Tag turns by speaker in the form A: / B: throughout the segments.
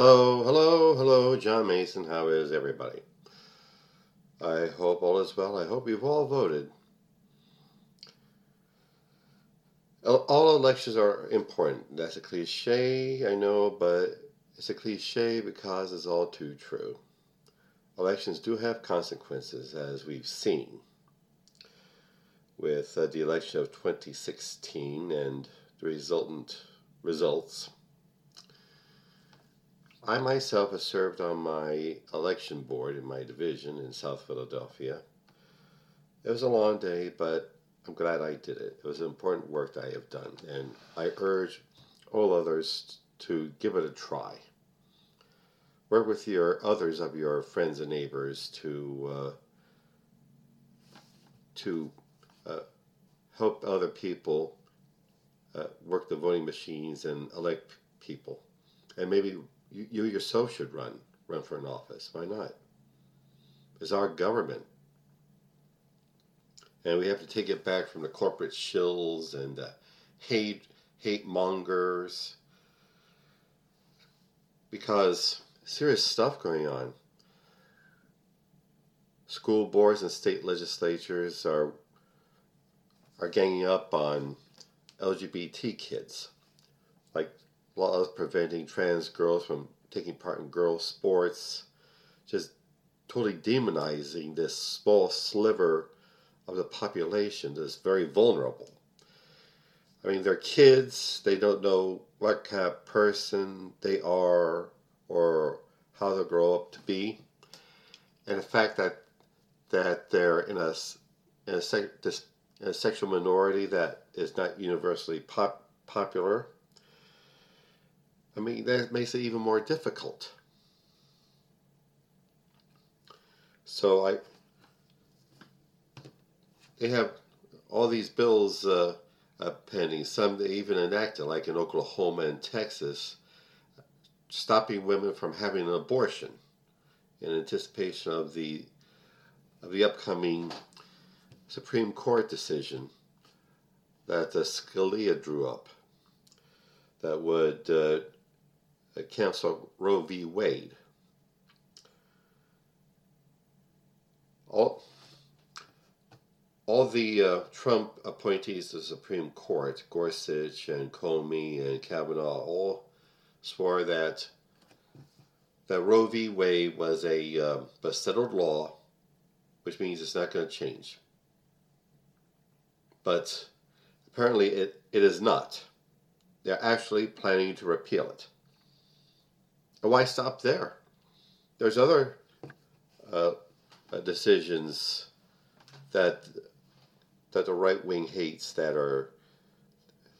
A: Hello, hello, hello, John Mason. How is everybody? I hope all is well. I hope you've all voted. All elections are important. That's a cliche, I know, but it's a cliche because it's all too true. Elections do have consequences, as we've seen with uh, the election of 2016 and the resultant results. I myself have served on my election board in my division in South Philadelphia. It was a long day, but I'm glad I did it. It was important work that I have done, and I urge all others to give it a try. Work with your others of your friends and neighbors to uh, to uh, help other people uh, work the voting machines and elect people, and maybe you, you yourself should run run for an office. Why not? It's our government. And we have to take it back from the corporate shills and the hate hate mongers because serious stuff going on. School boards and state legislatures are are ganging up on LGBT kids, like laws preventing trans girls from taking part in girls' sports, just totally demonizing this small sliver of the population that's very vulnerable. I mean, they're kids, they don't know what kind of person they are or how they'll grow up to be. And the fact that that they're in a, in a, in a sexual minority that is not universally pop, popular I mean, that makes it even more difficult. So I, they have all these bills uh, uh, pending. Some they even enacted, like in Oklahoma and Texas, stopping women from having an abortion in anticipation of the of the upcoming Supreme Court decision that the Scalia drew up that would uh, cancel Roe v. Wade. All, all the uh, Trump appointees to the Supreme Court, Gorsuch and Comey and Kavanaugh, all swore that that Roe v. Wade was a, uh, a settled law, which means it's not going to change. But apparently it, it is not. They're actually planning to repeal it. Why stop there? There's other uh, decisions that that the right wing hates that are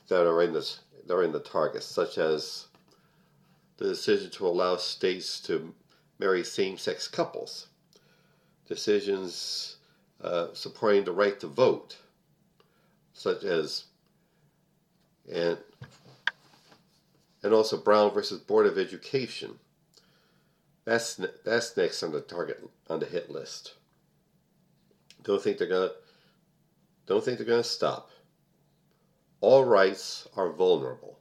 A: that are in this they're in the target, such as the decision to allow states to marry same-sex couples, decisions uh, supporting the right to vote, such as and and also Brown versus Board of Education. That's that's next on the target on the hit list. Don't think they're gonna don't think they're gonna stop. All rights are vulnerable.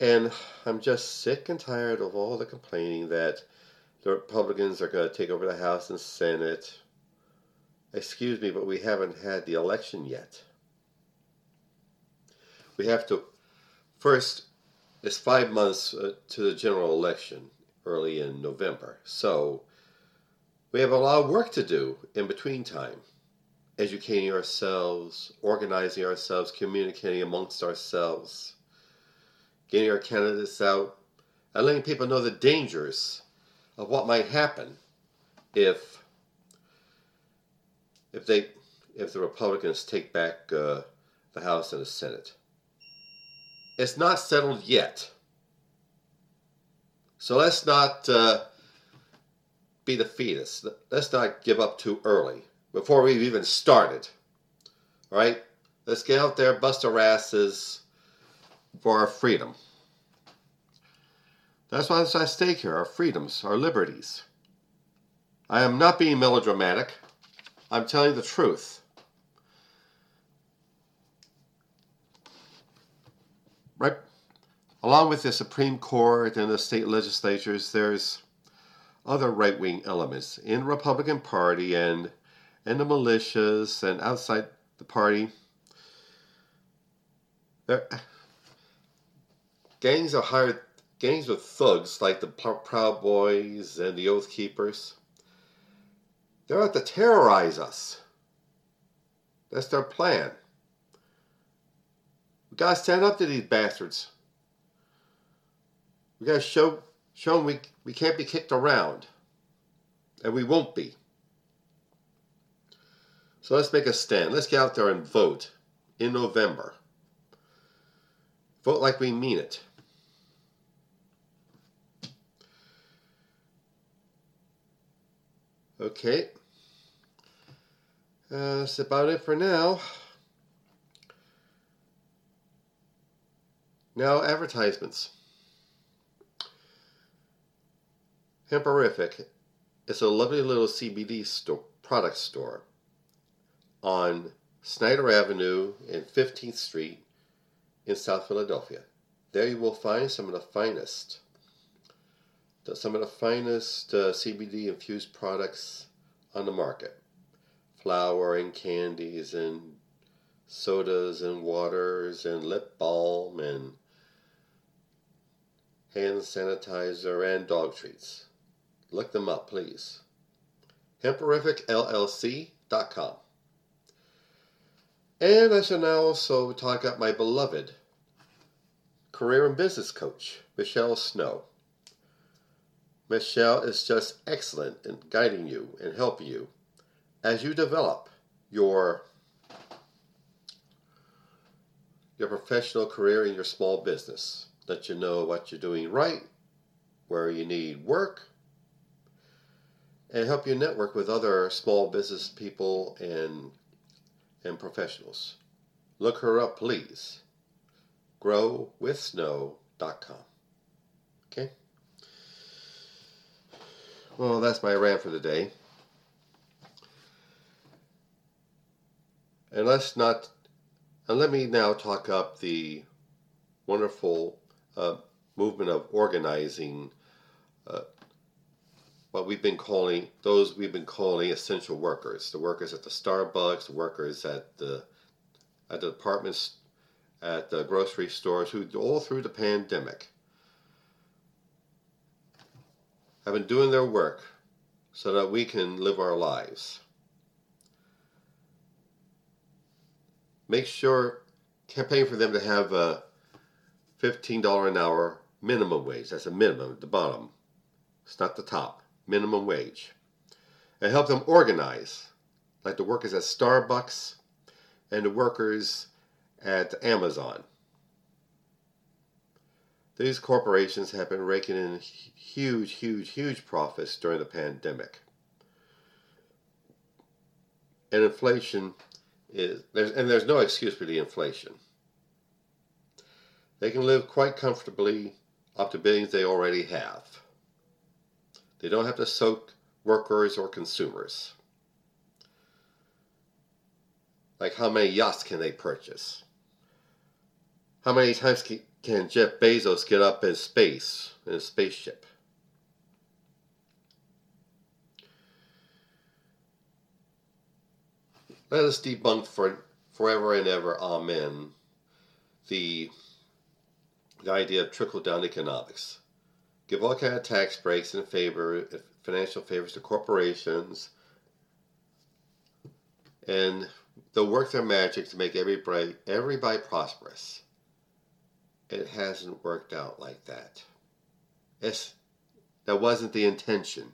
A: And I'm just sick and tired of all the complaining that the Republicans are going to take over the House and Senate. Excuse me, but we haven't had the election yet. We have to First, it's five months uh, to the general election early in November. So we have a lot of work to do in between time. Educating ourselves, organizing ourselves, communicating amongst ourselves, getting our candidates out, and letting people know the dangers of what might happen if if they if the Republicans take back uh, the House and the Senate. It's not settled yet. So let's not uh, be fetus. Let's not give up too early before we've even started. All right? Let's get out there, bust our asses for our freedom. That's what's at stake here our freedoms, our liberties. I am not being melodramatic. I'm telling the truth. right? A along with the Supreme Court and the state legislatures, there's other right wing elements in the Republican Party and and the militias and outside the party. There, gangs are hired gangs of thugs like the Proud Boys and the Oath Keepers. They're out to terrorize us. That's their plan. We gotta stand up to these bastards. We gotta show show them we we can't be kicked around, and we won't be. So let's make a stand. Let's get out there and vote in November. Vote like we mean it. Okay. Uh, that's about it for now. Now, advertisements. Hemperific is a lovely little CBD product store on Snyder Avenue and 15th Street in South Philadelphia. There you will find some of the finest, some of the finest uh, CBD infused products on the market. Flour and candies and sodas and waters and lip balm and hand sanitizer and dog treats. Look them up, please. HemperificLLC.com. And I shall now also talk about my beloved career and business coach, Michelle Snow. Michelle is just excellent in guiding you and helping you as you develop your your professional career in your small business. Let you know what you're doing right, where you need work, and help you network with other small business people and and professionals. Look her up, please. GrowWithSnow.com. Okay? Well, that's my rant for the day. And let's not, and let me now talk up the wonderful uh, movement of organizing uh, what we've been calling those we've been calling essential workers. The workers at the starbucks the workers at the at the departments at the grocery stores who all through the pandemic have been doing their work so that we can live our lives. Make sure campaign for them to have a $15 an hour minimum wage. That's a minimum at the bottom. It's not the top minimum wage and help them organize, like the workers at Starbucks and the workers at Amazon. These corporations have been raking in huge, huge, huge profits during the pandemic. And inflation is there's and there's no excuse for the inflation. They can live quite comfortably up to billions they already have. They don't have to soak workers or consumers. Like how many yachts can they purchase? How many times can Jeff Bezos get up in space in a spaceship? Let us debunk for forever and ever, amen, the, the idea of trickle down economics give all kind of tax breaks and favor financial favors to corporations. And they'll work their magic to make everybody everybody prosperous. It hasn't worked out like that. It's that wasn't the intention.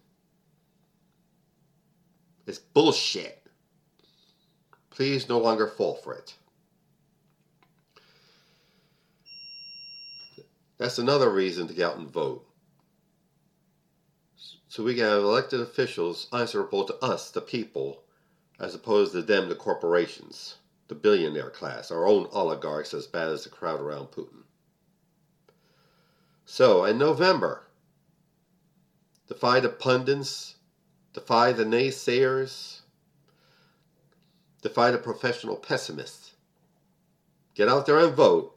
A: It's bullshit. Please no longer fall for it. That's another reason to get out and vote so we can have elected officials answerable to us, the people, as opposed to them, the corporations, the billionaire class, our own oligarchs as bad as the crowd around Putin. So, in November, defy the pundits, defy the naysayers, defy the professional pessimists. Get out there and vote,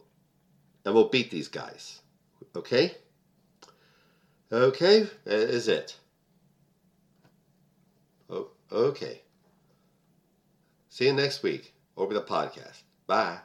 A: and we'll beat these guys. Okay? Okay, that is it. Okay. See you next week over the podcast. Bye.